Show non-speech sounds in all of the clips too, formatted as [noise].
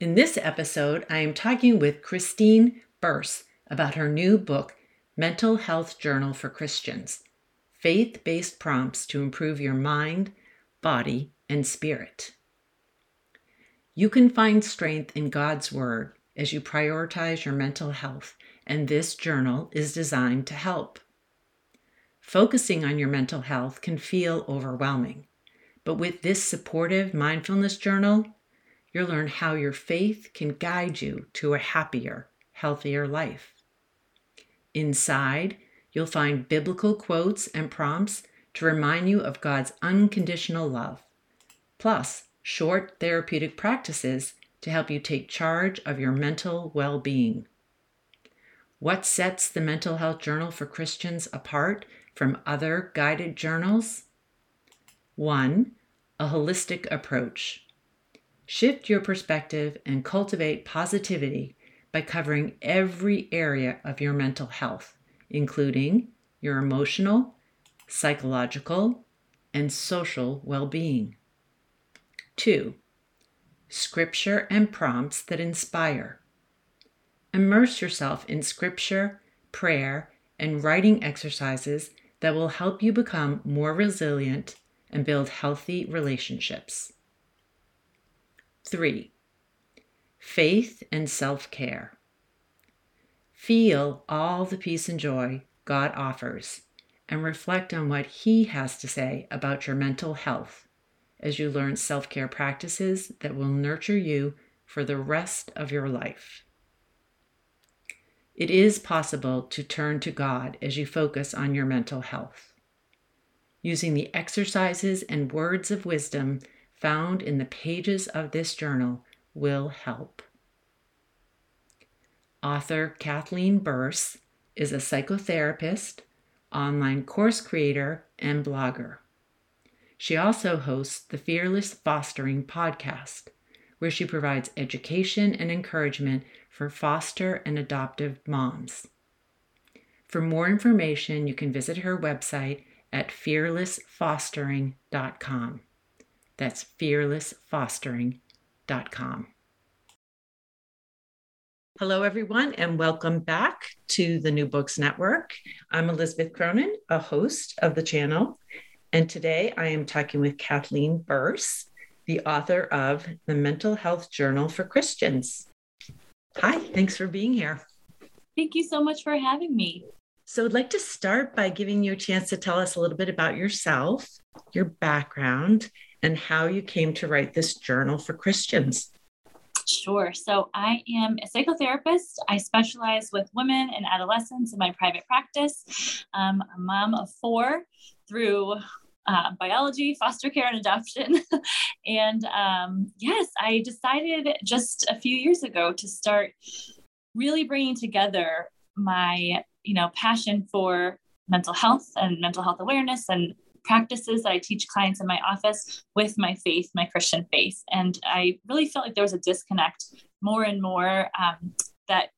In this episode, I am talking with Christine Burse about her new book, Mental Health Journal for Christians Faith Based Prompts to Improve Your Mind, Body, and Spirit. You can find strength in God's Word as you prioritize your mental health, and this journal is designed to help. Focusing on your mental health can feel overwhelming, but with this supportive mindfulness journal, you'll learn how your faith can guide you to a happier, healthier life. Inside, you'll find biblical quotes and prompts to remind you of God's unconditional love, plus short therapeutic practices to help you take charge of your mental well being. What sets the Mental Health Journal for Christians apart from other guided journals? One, a holistic approach. Shift your perspective and cultivate positivity by covering every area of your mental health, including your emotional, psychological, and social well being. Two, scripture and prompts that inspire. Immerse yourself in scripture, prayer, and writing exercises that will help you become more resilient and build healthy relationships. 3. Faith and self care. Feel all the peace and joy God offers and reflect on what He has to say about your mental health as you learn self care practices that will nurture you for the rest of your life. It is possible to turn to God as you focus on your mental health. Using the exercises and words of wisdom found in the pages of this journal will help. Author Kathleen Burse is a psychotherapist, online course creator, and blogger. She also hosts the Fearless Fostering podcast, where she provides education and encouragement for foster and adoptive moms. For more information, you can visit her website at fearlessfostering.com. That's fearlessfostering.com. Hello, everyone, and welcome back to the New Books Network. I'm Elizabeth Cronin, a host of the channel, and today I am talking with Kathleen Burse, the author of the Mental Health Journal for Christians. Hi, thanks for being here. Thank you so much for having me. So, I'd like to start by giving you a chance to tell us a little bit about yourself, your background, and how you came to write this journal for Christians. Sure. So I am a psychotherapist. I specialize with women and adolescents in my private practice. Um, a mom of four through uh, biology, foster care, and adoption. [laughs] and um, yes, I decided just a few years ago to start really bringing together my, you know, passion for mental health and mental health awareness and practices that I teach clients in my office with my faith, my Christian faith. And I really felt like there was a disconnect more and more um, that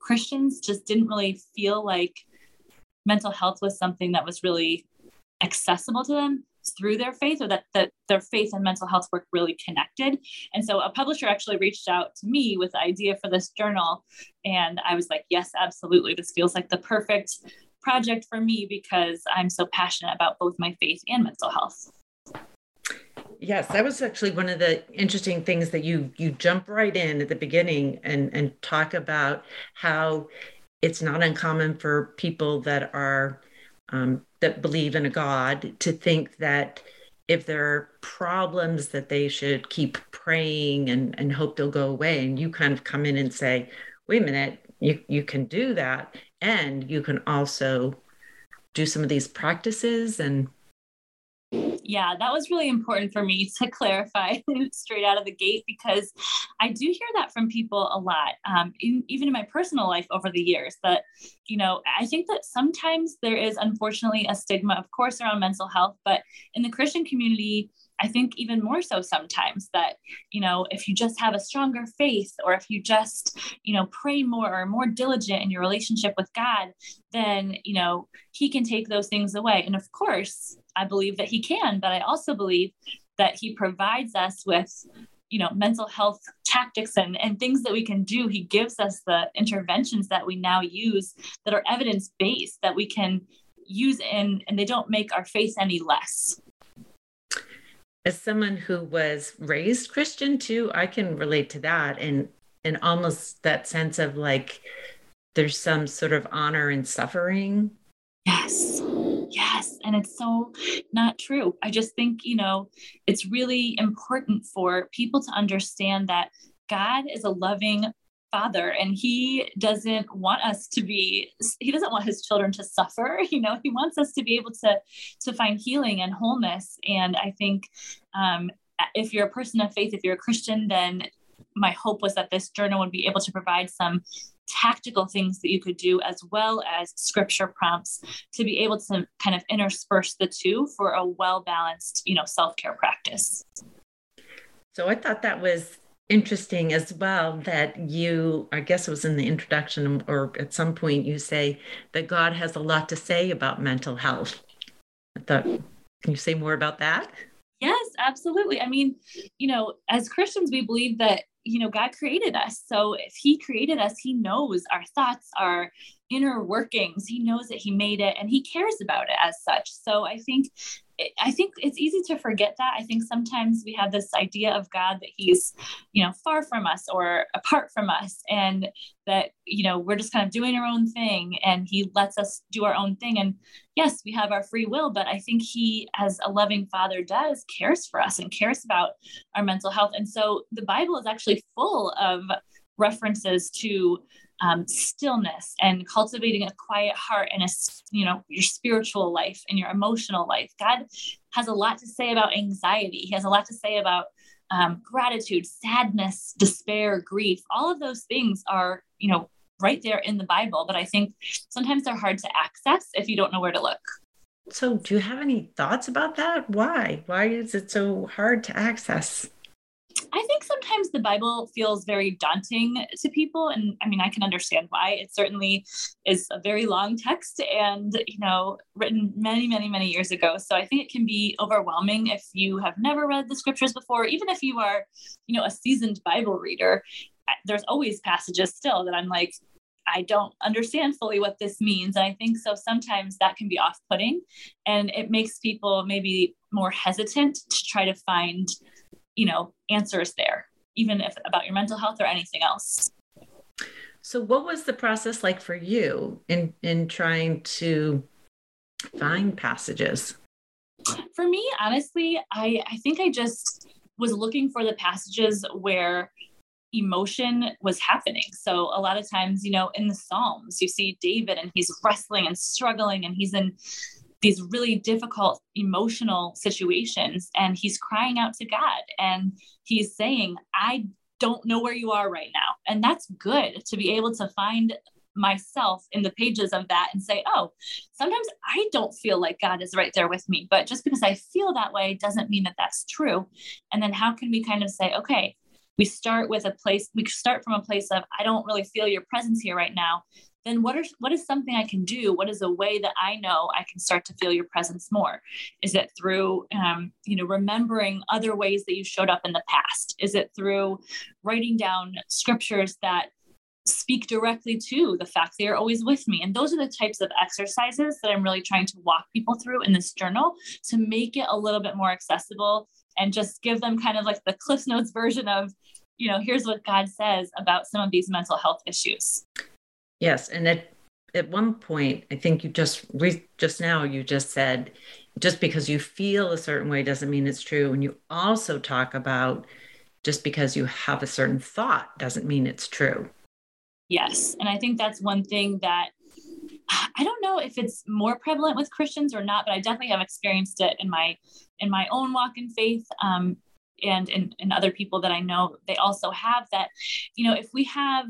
Christians just didn't really feel like mental health was something that was really accessible to them through their faith or that, that their faith and mental health work really connected and so a publisher actually reached out to me with the idea for this journal and i was like yes absolutely this feels like the perfect project for me because I'm so passionate about both my faith and mental health. yes, that was actually one of the interesting things that you you jump right in at the beginning and and talk about how it's not uncommon for people that are um, that believe in a God to think that if there are problems that they should keep praying and, and hope they'll go away and you kind of come in and say wait a minute you, you can do that and you can also do some of these practices and yeah, that was really important for me [laughs] to clarify [laughs] straight out of the gate because I do hear that from people a lot, um, in, even in my personal life over the years. That, you know, I think that sometimes there is unfortunately a stigma, of course, around mental health, but in the Christian community, I think even more so sometimes that, you know, if you just have a stronger faith or if you just, you know, pray more or more diligent in your relationship with God, then, you know, He can take those things away. And of course, I believe that He can, but I also believe that He provides us with you know mental health tactics and, and things that we can do he gives us the interventions that we now use that are evidence based that we can use in and they don't make our faith any less as someone who was raised Christian too, I can relate to that and and almost that sense of like there's some sort of honor in suffering. Yes. Yes. And it's so not true. I just think, you know, it's really important for people to understand that God is a loving father and he doesn't want us to be he doesn't want his children to suffer [laughs] you know he wants us to be able to to find healing and wholeness. And i think um, if you're a person of faith if you're a christian then my hope was that this journal would be able to provide some tactical things that you could do as well as scripture prompts to be able to kind of intersperse the two for a well balanced you know self-care practice. So i thought that was interesting as well that you, I guess it was in the introduction or at some point, you say that God has a lot to say about mental health. I thought, can you say more about that? Yes, absolutely. I mean, you know, as Christians, we believe that, you know, God created us. So if He created us, He knows our thoughts, our inner workings. He knows that He made it and He cares about it as such. So I think I think it's easy to forget that. I think sometimes we have this idea of God that he's, you know, far from us or apart from us and that, you know, we're just kind of doing our own thing and he lets us do our own thing. And yes, we have our free will, but I think he, as a loving father does, cares for us and cares about our mental health. And so the Bible is actually full of references to um, stillness and cultivating a quiet heart and a you know your spiritual life and your emotional life. God has a lot to say about anxiety. He has a lot to say about um, gratitude sadness despair grief. All of those things are you know right there in the bible but i think sometimes they're hard to access if you don't know where to look. So do you have any thoughts about that? Why? Why is it so hard to access I think sometimes the Bible feels very daunting to people. And I mean, I can understand why. It certainly is a very long text and, you know, written many, many, many years ago. So I think it can be overwhelming if you have never read the scriptures before, even if you are, you know, a seasoned Bible reader. There's always passages still that I'm like, I don't understand fully what this means. And I think so sometimes that can be off putting and it makes people maybe more hesitant to try to find you know answers there even if about your mental health or anything else so what was the process like for you in in trying to find passages for me honestly i i think i just was looking for the passages where emotion was happening. So a lot of times, you know, in the Psalms, you see David and he's wrestling and struggling and he's in these really difficult emotional situations and he's crying out to God and he's saying, I don't know where you are right now. And that's good to be able to find myself in the pages of that and say, oh, sometimes I don't feel like God is right there with me. But just because I feel that way doesn't mean that that's true. And then how can we kind of say, okay, we start with a place, we start from a place of, I don't really feel your presence here right now then what are what is something I can do? What is a way that I know I can start to feel your presence more? Is it through um, you know remembering other ways that you showed up in the past? Is it through writing down scriptures that speak directly to the fact they are always with me. And those are the types of exercises that I'm really trying to walk people through in this journal to make it a little bit more accessible and just give them kind of like the Cliff Notes version of, you know, here's what God says about some of these mental health issues. Yes, and at at one point, I think you just re- just now you just said just because you feel a certain way doesn't mean it's true, and you also talk about just because you have a certain thought doesn't mean it's true. Yes, and I think that's one thing that I don't know if it's more prevalent with Christians or not, but I definitely have experienced it in my in my own walk in faith. Um, and in, in other people that I know, they also have that, you know, if we have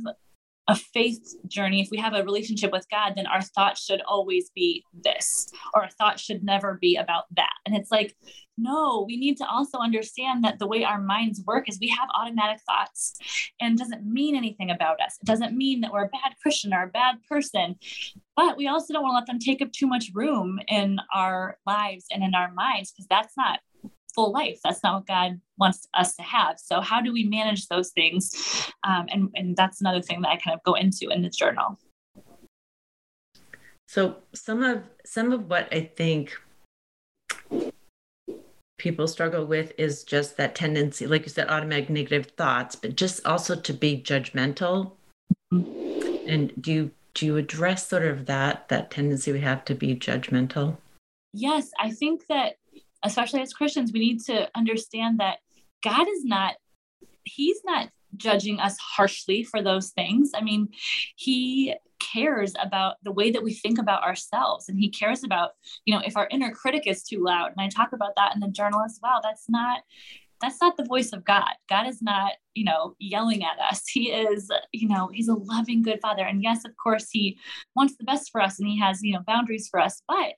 a faith journey, if we have a relationship with God, then our thoughts should always be this, or a thought should never be about that. And it's like, no, we need to also understand that the way our minds work is we have automatic thoughts and doesn't mean anything about us. It doesn't mean that we're a bad Christian or a bad person, but we also don't want to let them take up too much room in our lives and in our minds because that's not full life. That's not what God wants us to have. So, how do we manage those things? Um, and, and that's another thing that I kind of go into in the journal. So, some of some of what I think people struggle with is just that tendency, like you said, automatic negative thoughts, but just also to be judgmental. Mm-hmm. And do you do you address sort of that that tendency we have to be judgmental? Yes, I think that especially as Christians, we need to understand that God is not, He's not judging us harshly for those things. I mean, He cares about the way that we think about ourselves and He cares about, you know, if our inner critic is too loud. And I talk about that in the journal as well. That's not that's not the voice of God. God is not, you know, yelling at us. He is, you know, he's a loving, good father. And yes, of course, he wants the best for us and he has, you know, boundaries for us. But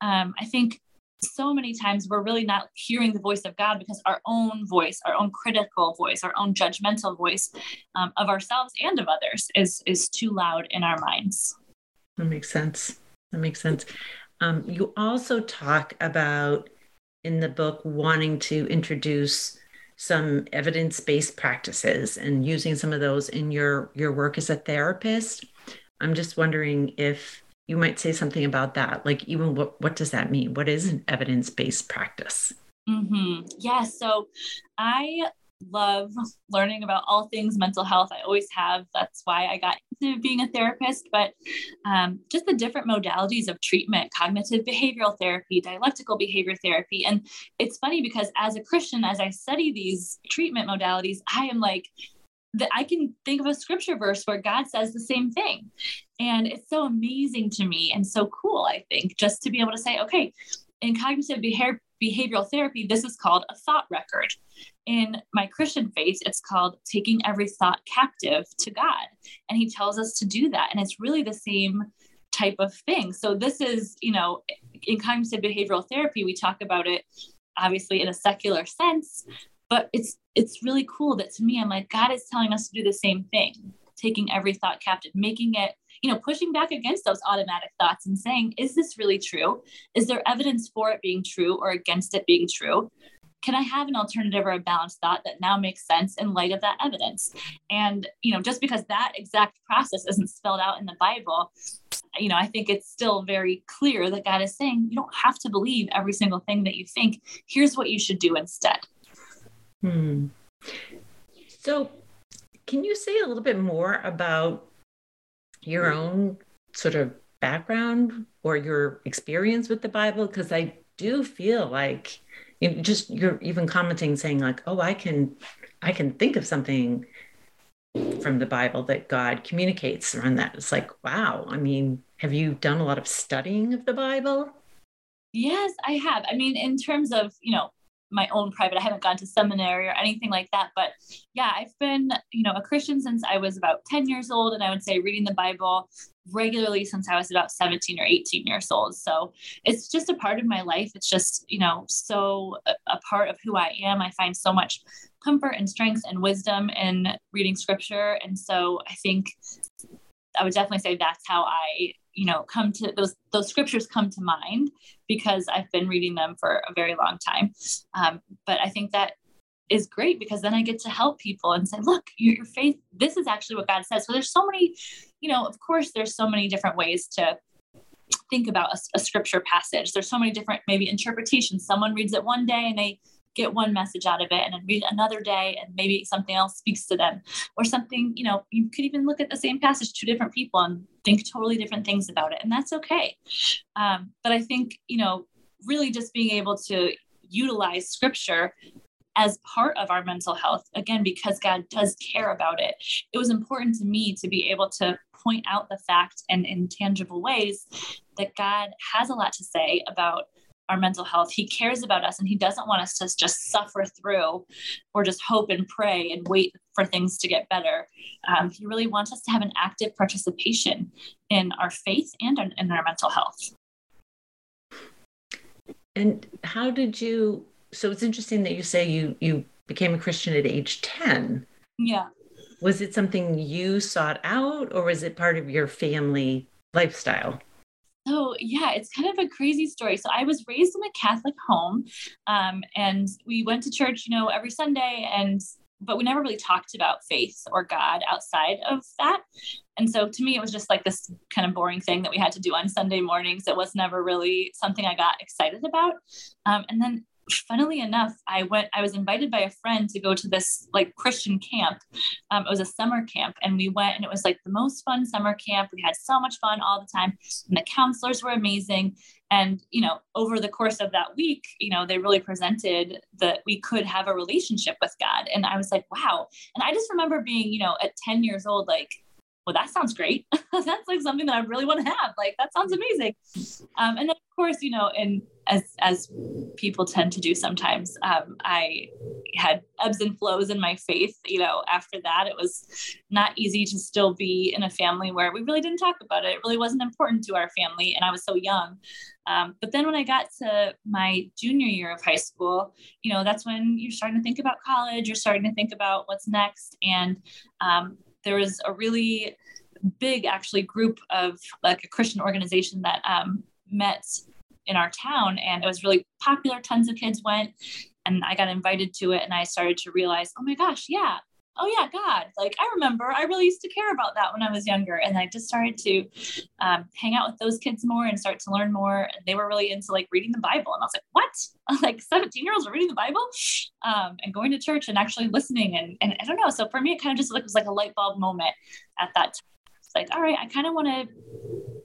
um, I think so many times we're really not hearing the voice of God because our own voice, our own critical voice, our own judgmental voice um, of ourselves and of others is is too loud in our minds. That makes sense. That makes sense. Um, you also talk about in the book wanting to introduce some evidence-based practices and using some of those in your your work as a therapist. I'm just wondering if you might say something about that like even what what does that mean? What is an evidence-based practice? Mm-hmm. yeah so i love learning about all things mental health. I always have. That's why i got into being a therapist but um, just the different modalities of treatment cognitive behavioral therapy dialectical behavior therapy. And it's funny because as a christian as i study these treatment modalities i am like that I can think of a scripture verse where God says the same thing. And it's so amazing to me and so cool, I think, just to be able to say, okay, in cognitive behavior, behavioral therapy, this is called a thought record. In my Christian faith, it's called taking every thought captive to God. And he tells us to do that. And it's really the same type of thing. So, this is, you know, in cognitive behavioral therapy, we talk about it obviously in a secular sense, but it's it's really cool that to me i'm like god is telling us to do the same thing taking every thought captive making it you know pushing back against those automatic thoughts and saying is this really true? Is there evidence for it being true or against it being true? Can i have an alternative or a balanced thought that now makes sense in light of that evidence? And you know just because that exact process isn't spelled out in the bible you know i think it's still very clear that god is saying you don't have to believe every single thing that you think. Here's what you should do instead Hmm. So, can you say a little bit more about your own sort of background or your experience with the Bible? Because I do feel like you just you're even commenting saying like, "Oh, I can, I can think of something from the Bible that God communicates around that." It's like, wow. I mean, have you done a lot of studying of the Bible? Yes, I have. I mean, in terms of you know my own private. I haven't gone to seminary or anything like that. But yeah, I've been, you know, a Christian since I was about 10 years old. And I would say reading the Bible regularly since I was about 17 or 18 years old. So it's just a part of my life. It's just, you know, so a, a part of who I am. I find so much comfort and strength and wisdom in reading scripture. And so I think I would definitely say that's how I you know come to those those scriptures come to mind because i've been reading them for a very long time. Um, but i think that is great because then i get to help people and say look your, faith this is actually what god says. So there's so many you know of course there's so many different ways to think about a, a, scripture passage. There's so many different maybe interpretations. Someone reads it one day and they get one message out of it and then read another day and maybe something else speaks to them. Or something you know you could even look at the same passage to different people and think totally different things about it and that's okay. Um, but i think you know really just being able to utilize scripture as part of our mental health again because god does care about it. It was important to me to be able to point out the fact and in tangible ways that god has a lot to say about our mental health he cares about us and he doesn't want us to just suffer through or just hope and pray and wait for things to get better um, he really wants us to have an active participation in our faith and in, our mental health and how did you so it's interesting that you say you you became a Christian at age 10. Yeah. Was it something you sought out or was it part of your family lifestyle? So yeah, it's kind of a crazy story. So I was raised in a Catholic home, um, and we went to church, you know, every Sunday, and but we never really talked about faith or God outside of that. And so to me, it was just like this kind of boring thing that we had to do on Sunday mornings. It was never really something I got excited about. Um, and then funnily enough, I went, I was invited by a friend to go to this like Christian camp. Um, it was a summer camp, and we went, and it was like the most fun summer camp. We had so much fun all the time, and the counselors were amazing. And, you know, over the course of that week, you know, they really presented that we could have a relationship with God. And I was like, wow. And I just remember being, you know, at 10 years old, like, well, that sounds great. [laughs] That's like something that I really want to have. Like, that sounds amazing. Um, and then, of course, you know, and as as people tend to do sometimes, um, I had ebbs and flows in my faith. You know, after that, it was not easy to still be in a family where we really didn't talk about it. It really wasn't important to our family, and I was so young. Um, but then when I got to my junior year of high school, you know, that's when you're starting to think about college. You're starting to think about what's next, and um, there was a really big actually group of like a Christian organization that um, met in our town and it was really popular. Tons of kids went and I got invited to it and I started to realize, oh my gosh, yeah, oh yeah, God, like I remember I really used to care about that when I was younger. And I just started to um, hang out with those kids more and start to learn more. And they were really into like reading the Bible. And I was like, what? [laughs] like 17 year olds are reading the Bible um, and going to church and actually listening. And, and I don't know. So for me, it kind of just like, was like a light bulb moment at that time. It's like, all right, I kind of want to,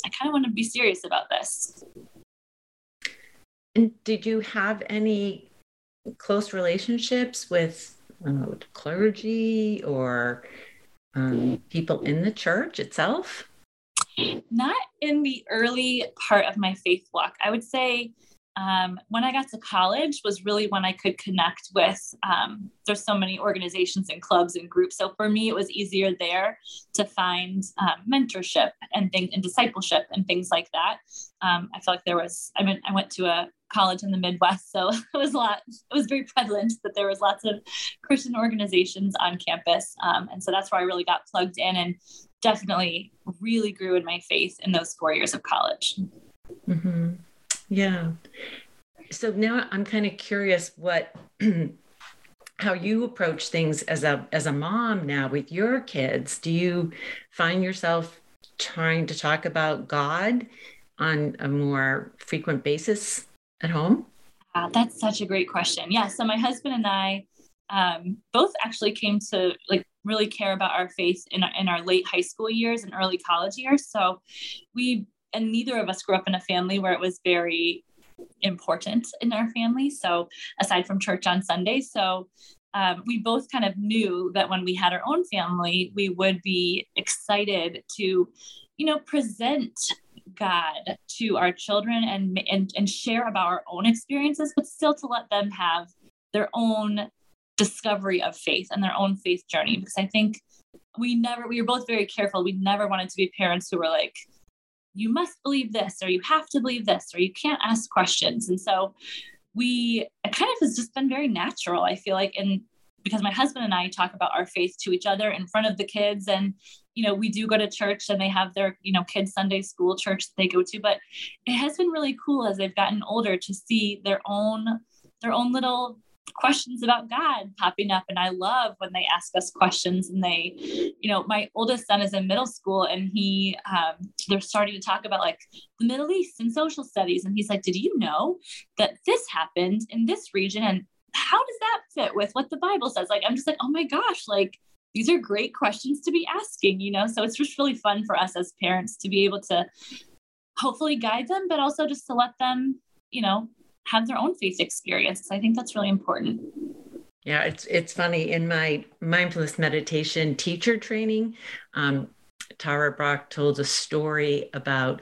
I kind of want to be serious about this. And did you have any close relationships with know, clergy or um, people in the church itself? Not in the early part of my faith walk. I would say um, when I got to college was really when I could connect with. Um, there's so many organizations and clubs and groups, so for me it was easier there to find um, mentorship and things and discipleship and things like that. Um, I felt like there was. I mean, I went to a college in the Midwest, so [laughs] it was a lot. It was very prevalent that there was lots of Christian organizations on campus, um, and so that's where I really got plugged in and definitely really grew in my faith in those four years of college. Mm-hmm. Yeah. So now I'm kind of curious what [clears throat] how you approach things as a as a mom now with your kids. Do you find yourself trying to talk about God on a more frequent basis at home? Uh, that's such a great question. Yeah. So my husband and I um, both actually came to like really care about our faith in our, in our late high school years and early college years. So we and neither of us grew up in a family where it was very important in our family. So aside from church on Sunday, so um, we both kind of knew that when we had our own family, we would be excited to, you know, present God to our children and and and share about our own experiences, but still to let them have their own discovery of faith and their own faith journey. Because I think we never we were both very careful. We never wanted to be parents who were like, you must believe this or you have to believe this or you can't ask questions and so we it kind of has just been very natural i feel like and because my husband and i talk about our faith to each other in front of the kids and you know we do go to church and they have their you know kids sunday school church that they go to but it has been really cool as they've gotten older to see their own their own little questions about God popping up. And I love when they ask us questions and they, you know, my oldest son is in middle school and he, um, they're starting to talk about like the Middle East and social studies. And he's like, Did you know that this happened in this region? And how does that fit with what the Bible says? Like, I'm just like, oh my gosh, like these are great questions to be asking, you know? So it's just really fun for us as parents to be able to hopefully guide them, but also just to let them, you know, have their own faith experience. I think that's really important. Yeah, it's it's funny in my mindfulness meditation teacher training. Um, Tara Brach told a story about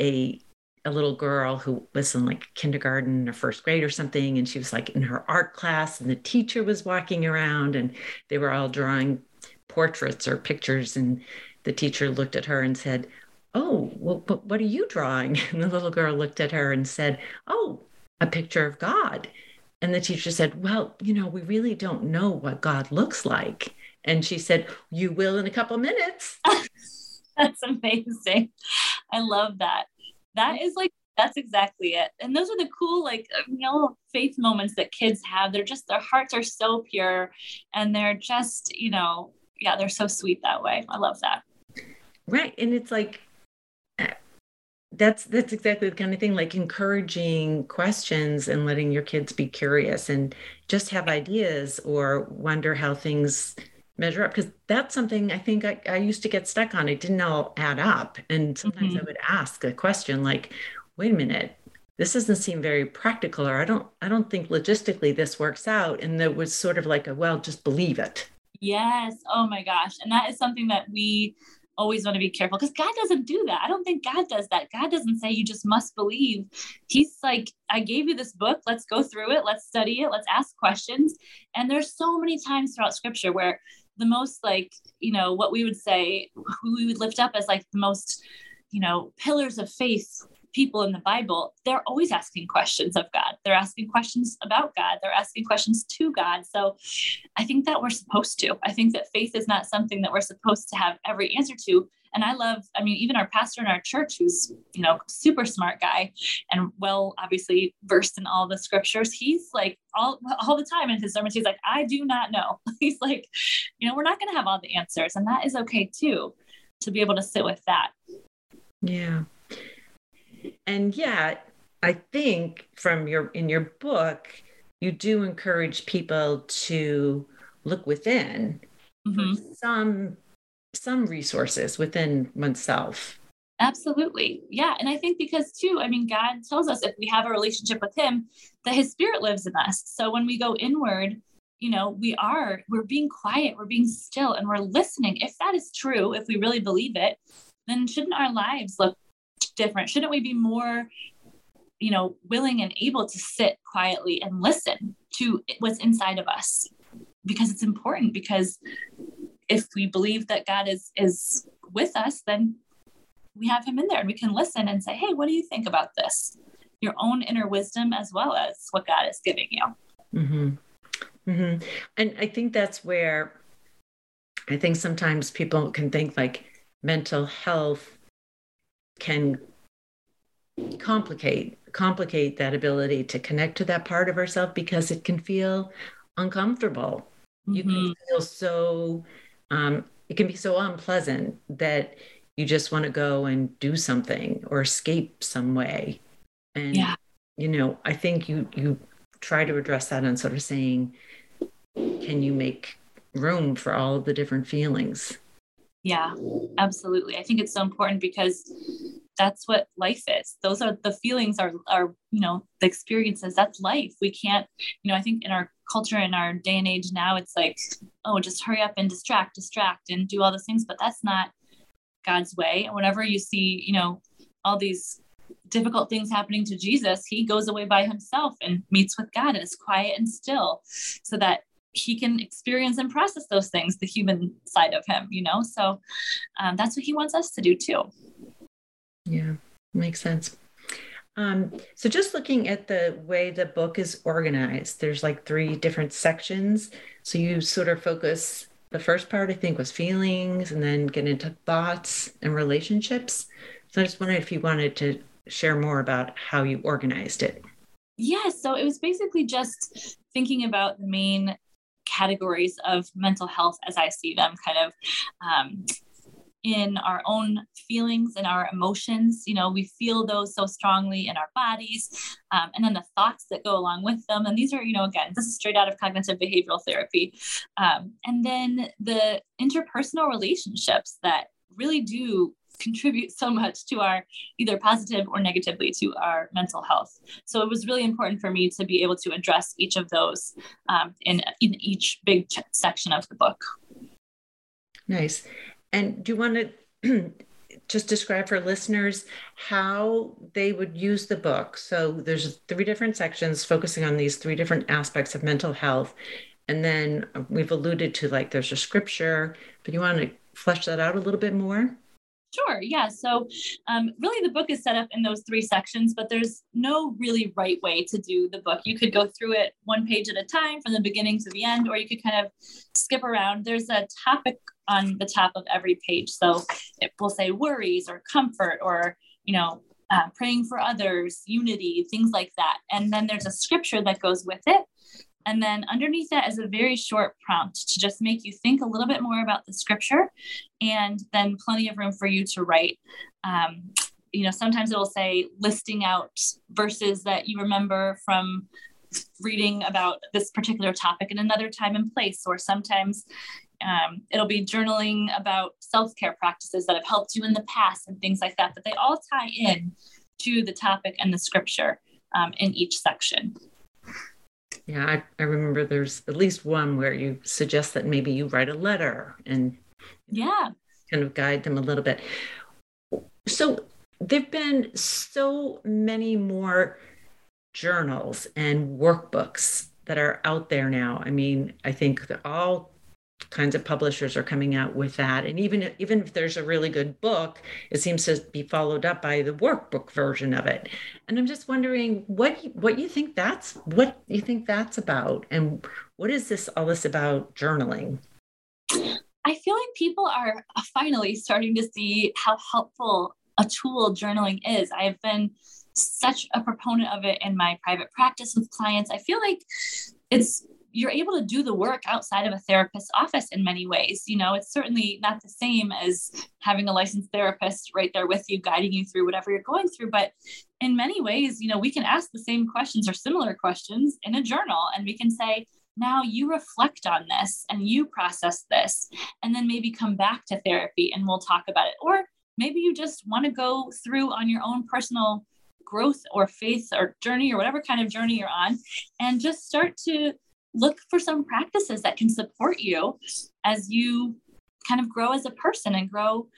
a a little girl who was in like kindergarten or first grade or something and she was like in her art class and the teacher was walking around and they were all drawing portraits or pictures and the teacher looked at her and said oh well what are you drawing? [laughs] And the little girl looked at her and said oh a picture of god. And the teacher said well you know we really don't know what god looks like. And she said you will in a couple minutes. [laughs] That's amazing. I love that that is like that's exactly it. And those are the cool like you know faith moments that kids have. They're just their hearts are so pure and they're just you know yeah they're so sweet that way. I love that. Right. And it's like uh, that's that's exactly the kind of thing like encouraging questions and letting your kids be curious and just have ideas or wonder how things measure up because that's something I think I, I, used to get stuck on. It didn't all add up. And sometimes mm-hmm. I would ask a question like, wait a minute, this doesn't seem very practical, or I don't I don't think logistically this works out. And there was sort of like a well, just believe it. Yes. Oh my gosh. And that is something that we always want to be careful because God doesn't do that. I don't think God does that. God doesn't say you just must believe. He's like, I gave you this book. Let's go through it. Let's study it. Let's ask questions. And there's so many times throughout scripture where the most like you know what we would say we would lift up as like the most you know pillars of faith people in the bible they're always asking questions of god. They're asking questions about god. They're asking questions to god. So i think that we're supposed to. I think that faith is not something that we're supposed to have every answer to and I love, I mean, even our pastor in our church, who's, you know, super smart guy and well, obviously versed in all the scriptures, he's like all, all the time in his sermons, he's like, I do not know. [laughs] he's like, you know, we're not going to have all the answers. And that is okay too, to be able to sit with that. Yeah. And yet, I think from your, in your book, you do encourage people to look within mm-hmm. some some resources within oneself. Absolutely. Yeah. And I think because, too, I mean, God tells us if we have a relationship with Him, that His Spirit lives in us. So when we go inward, you know, we are, we're being quiet, we're being still, and we're listening. If that is true, if we really believe it, then shouldn't our lives look different? Shouldn't we be more, you know, willing and able to sit quietly and listen to what's inside of us? Because it's important, because if we believe that God is is with us, then we have him in there and we can listen and say, hey, what do you think about this? Your own inner wisdom as well as what God is giving you. Mm-hmm. Mm-hmm. And I think that's where I think sometimes people can think like mental health can complicate complicate that ability to connect to that part of ourselves because it can feel uncomfortable. Mm-hmm. You can mm-hmm. feel so um, it can be so unpleasant that you just want to go and do something or escape some way. And yeah. you know, I think you you try to address that and sort of saying, can you make room for all of the different feelings? Yeah, absolutely. I think it's so important because that's what life is. Those are the feelings are are, you know, the experiences. That's life. We can't, you know, I think in our culture in our day and age now, it's like, oh, just hurry up and distract, distract, and do all those things. But that's not God's way. And whenever you see, you know, all these difficult things happening to Jesus, he goes away by himself and meets with God and is quiet and still so that he can experience and process those things, the human side of him, you know? So um, that's what he wants us to do too. Yeah, makes sense. Um, so just looking at the way the book is organized, there's like three different sections. So you sort of focus the first part I think was feelings and then get into thoughts and relationships. So I just wondered if you wanted to share more about how you organized it. Yeah, so it was basically just thinking about the main categories of mental health as I see them, kind of um, in our own feelings and our emotions. You know, we feel those so strongly in our bodies, um, and then the thoughts that go along with them. And these are, you know, again, this is straight out of cognitive behavioral therapy. Um, and then the interpersonal relationships that really do contribute so much to our either positive or negatively to our mental health. So it was really important for me to be able to address each of those um, in, in each big section of the book. Nice. And do you want [clears throat] to just describe for listeners how they would use the book? So there's three different sections focusing on these three different aspects of mental health. And then we've alluded to like there's a scripture, but you want to flesh that out a little bit more? Sure. Yeah. So, um, really, the book is set up in those three sections, but there's no really right way to do the book. You could go through it one page at a time from the beginning to the end, or you could kind of skip around. There's a topic on the top of every page. So, it will say worries or comfort or, you know, uh, praying for others, unity, things like that. And then there's a scripture that goes with it. And then underneath that is a very short prompt to just make you think a little bit more about the scripture and then plenty of room for you to write. Um, you know, sometimes it will say listing out verses that you remember from reading about this particular topic in another time and place, or sometimes um, it'll be journaling about self care practices that have helped you in the past and things like that. But they all tie in to the topic and the scripture um, in each section. Yeah, I, I remember there's at least one where you suggest that maybe you write a letter and yeah, kind of guide them a little bit. So there've been so many more journals and workbooks that are out there now. I mean, I think all kinds of publishers are coming out with that. And even even if there's a really good book it seems to be followed up by the workbook version of it. And i'm just wondering what what you think that's what you think that's about and what is this all this about journaling? I feel like people are finally starting to see how helpful a tool journaling is. I have been such a proponent of it in my private practice with clients. I feel like it's you're able to do the work outside of a therapist's office in many ways. You know, it's certainly not the same as having a licensed therapist right there with you, guiding you through whatever you're going through. But in many ways, you know, we can ask the same questions or similar questions in a journal and we can say, now you reflect on this and you process this, and then maybe come back to therapy and we'll talk about it. Or maybe you just want to go through on your own personal growth or faith or journey or whatever kind of journey you're on and just start to look for some practices that can support you as you kind of grow as a person and grow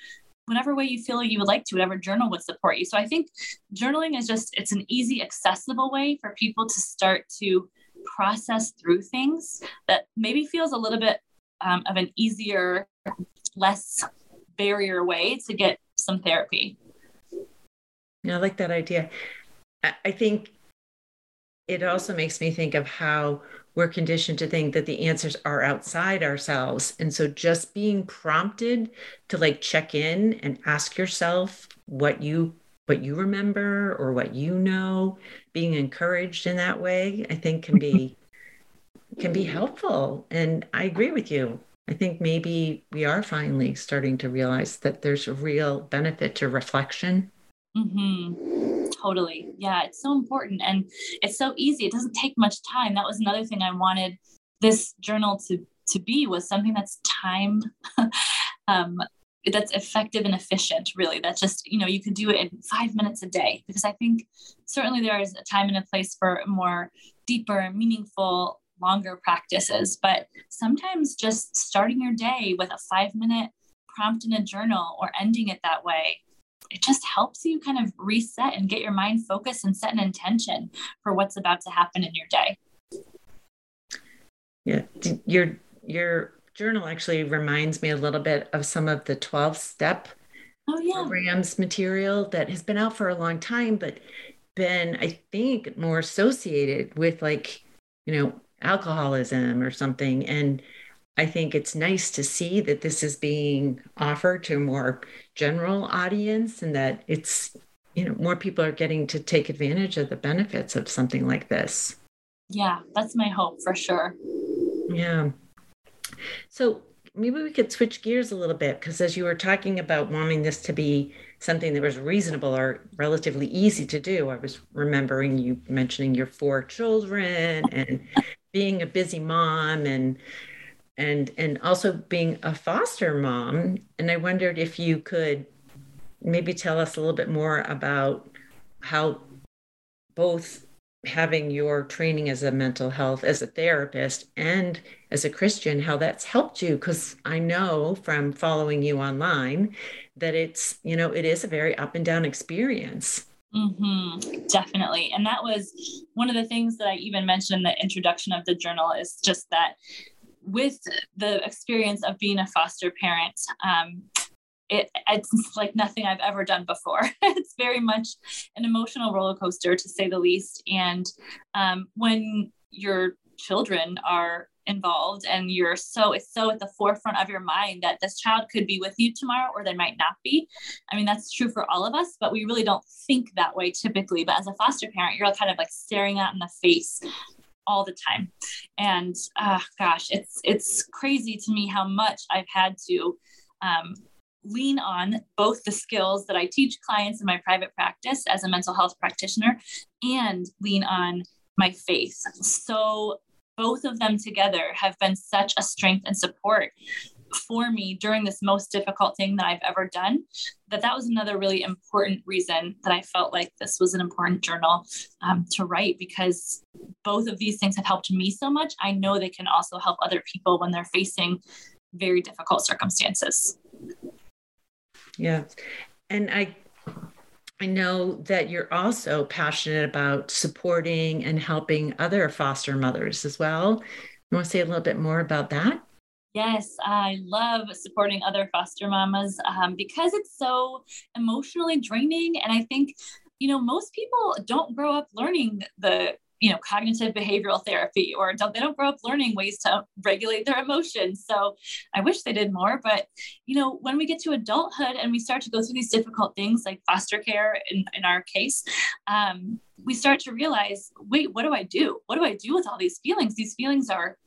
whatever way you feel you would like to whatever journal would support you. So i think journaling is just it's an easy accessible way for people to start to process through things that maybe feels a little bit um, of an easier less barrier way to get some therapy. Yeah i like that idea. I think it also makes me think of how we're conditioned to think that the answers are outside ourselves. And so just being prompted to like check in and ask yourself what you what you remember or what you know, being encouraged in that way, I think can be [laughs] can be helpful. And I agree with you. I think maybe we are finally starting to realize that there's a real benefit to reflection. Mm-hmm. Totally. Yeah, it's so important and it's so easy. It doesn't take much time. That was another thing I wanted this journal to to be was something that's time [laughs] um, that's effective and efficient really that's just you know you could do it in five minutes a day because i think certainly there is a time and a place for more deeper meaningful longer practices but sometimes just starting your day with a five minute prompt in a journal or ending it that way it just helps you kind of reset and get your mind focused and set an intention for what's about to happen in your day. Yeah, your your journal actually reminds me a little bit of some of the 12 step oh, yeah. programs material that has been out for a long time, but been, I think, more associated with like, you know, alcoholism or something. And I think it's nice to see that this is being offered to a more general audience and that it's, you know, more people are getting to take advantage of the benefits of something like this. Yeah, that's my hope for sure. Yeah. So, maybe we could switch gears a little bit because as you were talking about wanting this to be something that was reasonable or relatively easy to do, I was remembering you mentioning your four children and being a busy mom and and and also being a foster mom. And I wondered if you could maybe tell us a little bit more about how both having your training as a mental health as a therapist and as a christian how that's helped you because i know from following you online that it's you know it is a very up and down experience Mm-hmm, definitely. And that was one of the things that I even mentioned in the introduction of the journal is just that with the experience of being a foster parent, um, it, it's like nothing I've ever done before. [laughs] it's very much an emotional roller coaster, to say the least. And um, when your children are involved and you're so it's so at the forefront of your mind that this child could be with you tomorrow or they might not be i mean that's true for all of us but we really don't think that way typically but as a foster parent you're kind of like staring out in the face all the time and uh, gosh it's it's crazy to me how much i've had to um, lean on both the skills that I teach clients in my private practice as a mental health practitioner and lean on my faith. So, both of them together have been such a strength and support for me during this most difficult thing that I've ever done. That that was another really important reason that I felt like this was an important journal um, to write because both of these things have helped me so much. I know they can also help other people when they're facing very difficult circumstances. Yeah. And I I know that you're also passionate about supporting and helping other foster mothers as well. You want to say a little bit more about that? Yes, I love supporting other foster mamas um, because it's so emotionally draining. And I think, you know, most people don't grow up learning the you know cognitive behavioral therapy or don't they don't grow up learning ways to regulate their emotions so i wish they did more but you know when we get to adulthood and we start to go through these difficult things like foster care in, in our case um, we start to realize wait what do i do what do i do with all these feelings these feelings are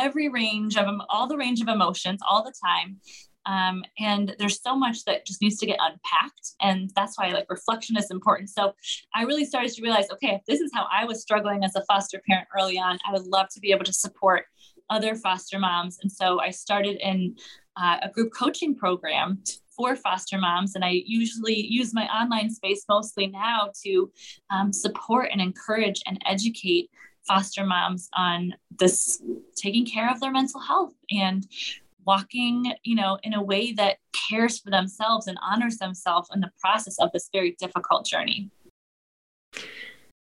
every range of all the range of emotions all the time um, and there's so much that just needs to get unpacked. And that's why like reflection is important. So I really started to realize, okay, if this is how I was struggling as a foster parent early on, I would love to be able to support other foster moms. And so I started in uh, a group coaching program for foster moms. And I usually use my online space mostly now to um, support and encourage and educate foster moms on this taking care of their mental health and walking, you know, in a way that cares for themselves and honors themselves in the process of this very difficult journey.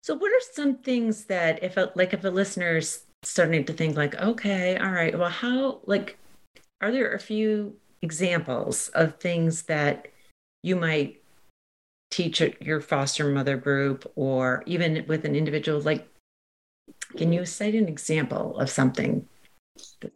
So, what are some things that, if a, like, if a listener's starting to think, like, okay, all right, well, how, like, are there a few examples of things that you might teach at your foster mother group or even with an individual? Like, can you cite an example of something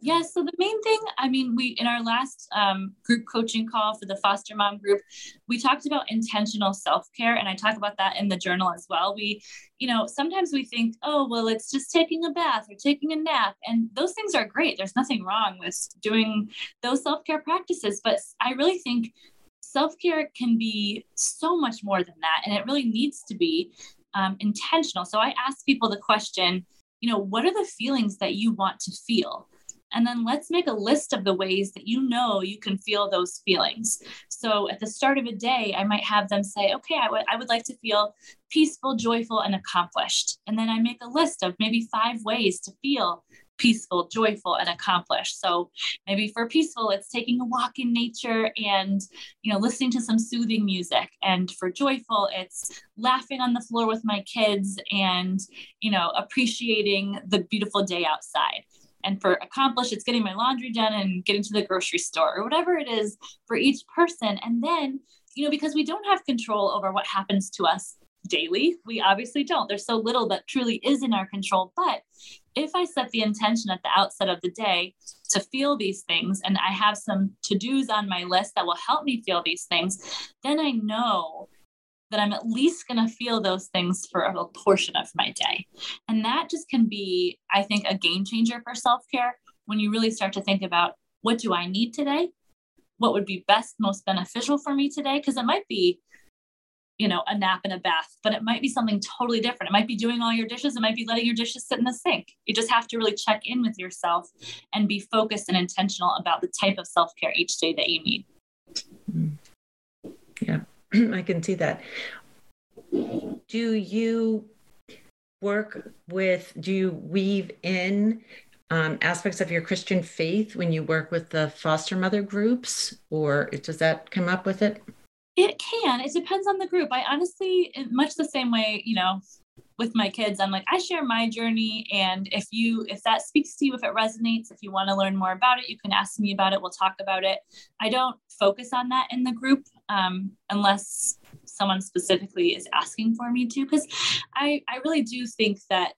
yeah, so the main thing, I mean, we in our last um, group coaching call for the foster mom group, we talked about intentional self care, and I talk about that in the journal as well. We, you know, sometimes we think, oh, well, it's just taking a bath or taking a nap, and those things are great. There's nothing wrong with doing those self care practices, but I really think self care can be so much more than that, and it really needs to be um, intentional. So I ask people the question you know, what are the feelings that you want to feel? And then let's make a list of the ways that you know you can feel those feelings. So at the start of a day, I might have them say, okay, I would, I would like to feel peaceful, joyful, and accomplished. And then I make a list of maybe five ways to feel peaceful, joyful, and accomplished. So maybe for peaceful, it's taking a walk in nature and you know listening to some soothing music. And for joyful, it's laughing on the floor with my kids and you know appreciating the beautiful day outside. And for accomplished, it's getting my laundry done and getting to the grocery store or whatever it is for each person. And then, you know, because we don't have control over what happens to us daily, we obviously don't. There's so little that truly is in our control. But if I set the intention at the outset of the day to feel these things and I have some to dos on my list that will help me feel these things, then I know that I'm at least going to feel those things for a portion of my day. And that just can be, I think, a game changer for self care when you really start to think about what do I need today? What would be best, most beneficial for me today? Because it might be, you know, a nap and a bath, but it might be something totally different. It might be doing all your dishes. It might be letting your dishes sit in the sink. You just have to really check in with yourself and be focused and intentional about the type of self care each day that you need. Yeah, [clears throat] I can see that. Do you work with, do you weave in um, aspects of your Christian faith when you work with the foster mother groups, or does that come up with it? It can. It depends on the group. I honestly, much the same way, you know, with my kids, I'm like, I share my journey. And if you, if that speaks to you, if it resonates, if you want to learn more about it, you can ask me about it. We'll talk about it. I don't focus on that in the group um, unless someone specifically is asking for me to, because I, I really do think that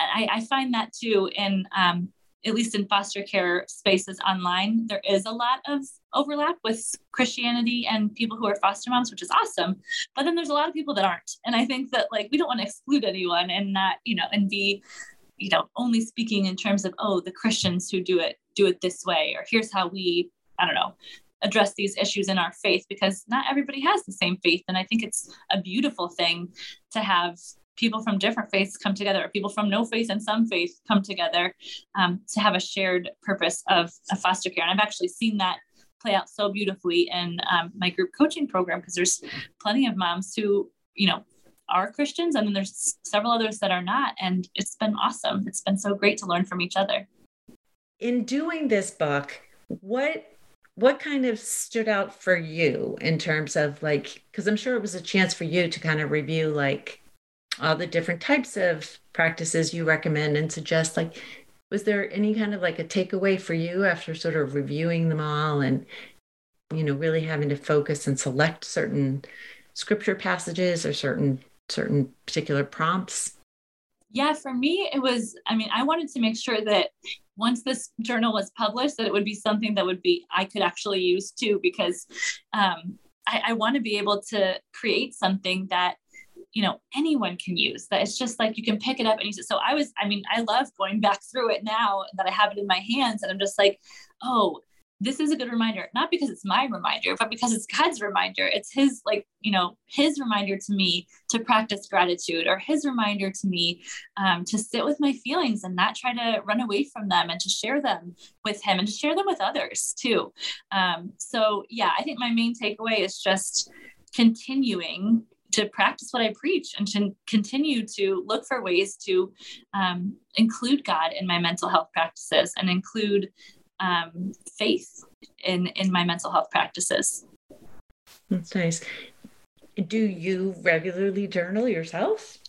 I, I find that too in um, at least in foster care spaces online, there is a lot of overlap with Christianity and people who are foster moms, which is awesome. But then there's a lot of people that aren't. And I think that like we don't want to exclude anyone and not, you know, and be, you know, only speaking in terms of, oh, the Christians who do it, do it this way, or here's how we, I don't know, address these issues in our faith because not everybody has the same faith. And I think it's a beautiful thing to have people from different faiths come together, or people from no faith and some faith come together um, to have a shared purpose of, of, foster care. And I've actually seen that play out so beautifully in um, my group coaching program because there's plenty of moms who, you know, are Christians, and then there's several others that are not. And it's been awesome. It's been so great to learn from each other. In doing this book, what what kind of stood out for you in terms of like because i'm sure it was a chance for you to kind of review like all the different types of practices you recommend and suggest like was there any kind of like a takeaway for you after sort of reviewing them all and you know really having to focus and select certain scripture passages or certain certain particular prompts? Yeah for me it was i mean i wanted to make sure that once this journal was published that it would be something that would be i could actually use too because um, I, I want to be able to create something that you know anyone can use that it's just like you can pick it up and use it. So i was i mean i love going [laughs] back through it now that i have it in my hands and i'm just like oh this is a good reminder. Not because it's my reminder but because it's god's reminder. It's his like you know his reminder to me to practice gratitude or his reminder to me um, to sit with my feelings and not try to run away from them and to share them with him and to share them with others too. Um, so yeah i think my main takeaway is just continuing to practice what I preach and to continue to look for ways to um, include God in my mental health practices and include um, faith in in my mental health practices. That's nice. Do you regularly journal yourself?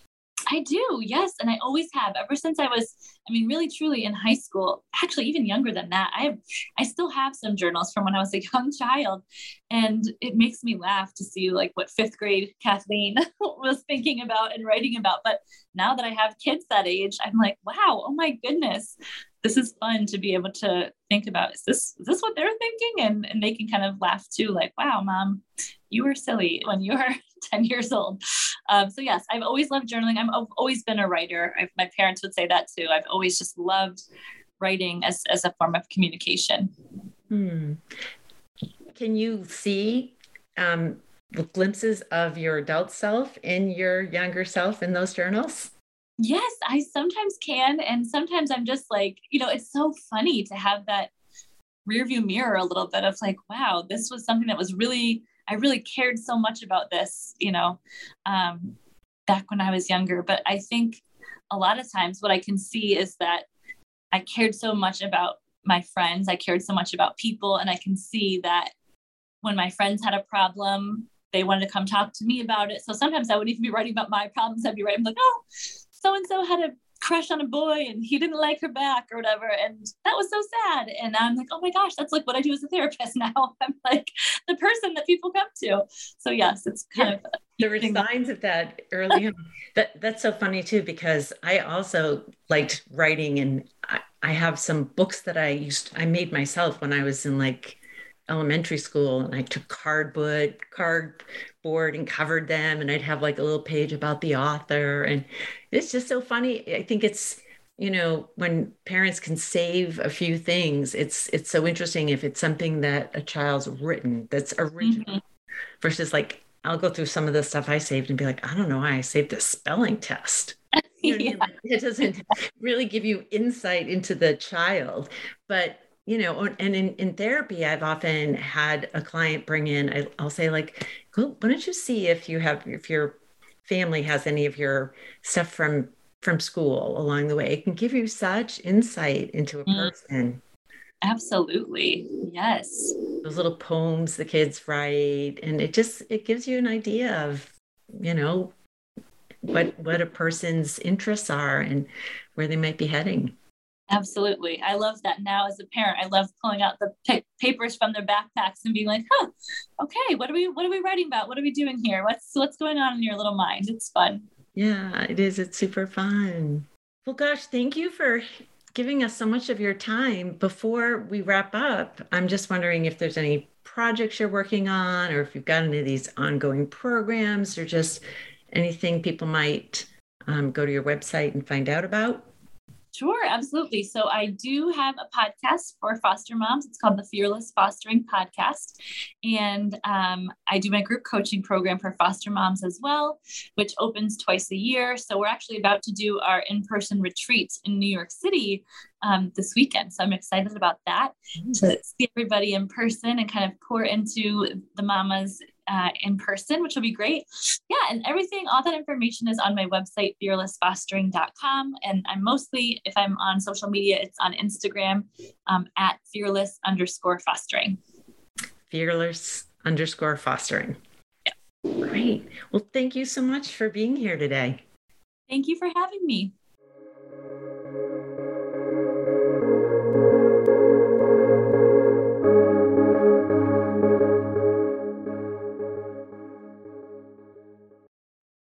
I do, yes. And I always have ever since I was, I mean, really truly in high school, actually even younger than that. I have I still have some journals from when I was a [laughs] young child. And it makes me laugh to see like what fifth grade Kathleen [laughs] was thinking about and writing about. But now that I have kids that age, I'm like, wow, oh my goodness, this is fun to be able to think about is this is this what they're thinking and and they can kind of laugh too like wow mom you were silly when you were [laughs] 10 years old. Um, so yes i've always loved journaling. I have always been a writer. I've, my parents would say that too. I've always just loved writing as, as a form of communication. Hmm. can you see um, glimpses of your adult self in your younger self in those journals? Yes, I sometimes can. And sometimes I'm just like, you know, it's so funny to have that rear view mirror a little bit of like, wow, this was something that was really, I really cared so much about this, you know, um, back when I was younger. But I think a lot of times what I can see is that I cared so much about my friends, I cared so much about people. And I can see that when my friends had a problem, they wanted to come talk to me about it. So sometimes I wouldn't even be writing about my problems. I'd be writing like, oh, so and so had a crush on a boy and he didn't like her back or whatever. And that was so sad. And I'm like, oh my gosh, that's like what I do as a therapist [laughs] now. I'm like the person that people come to. So yes, it's kind yeah. of there were signs of that early on. That that's so funny too, because I also liked writing and I, I have some books that I used I made myself when I was in like elementary school and I took cardboard cardboard and covered them and I'd have like a little page about the author and it's just so funny. I think it's you know when parents can save a few things it's it's so interesting if it's something that a child's written that's original mm-hmm. versus like i'll go through some of the stuff i saved and be like i don't know why i saved a spelling test [laughs] you know yeah. I mean? it doesn't [laughs] really give you insight into the child but you know and in, in therapy i've often had a client bring in I, i'll say like well, why don't you see if you have if your family has any of your stuff from from school along the way. It can give you such insight into a mm. person. Absolutely. Yes. Those little poems the kids write and it just it gives you an idea of, you know, what what a person's interests are and where they might be heading. Absolutely. I love that now as a parent. I love pulling out the p- papers from their backpacks and being like, "Huh, okay, what are we what are we writing about? What are we doing here? What's what's going on in your little mind?" It's fun. Yeah, it is. It's super fun. Well, gosh, thank you for giving us so much of your time. Before we wrap up, I'm just wondering if there's any projects you're working on or if you've got any of these ongoing programs or just anything people might um, go to your website and find out about. Sure, absolutely. So I do have a podcast for foster moms. It's called the Fearless Fostering Podcast. And um, I do my group coaching program for foster moms as well, which opens twice a year. So we're actually about to do our in person retreat in New York City um, this weekend. So I'm excited about that to see everybody in person and kind of pour into the mamas uh, in person, which will be great. Yeah, and everything, all that information is on my website, fearlessfostering.com. And I'm mostly, if I'm on social media, it's on Instagram um, at fearless underscore fostering. Fearless underscore fostering. Yeah. Great. Well, thank you so much for being here today. Thank you for having me.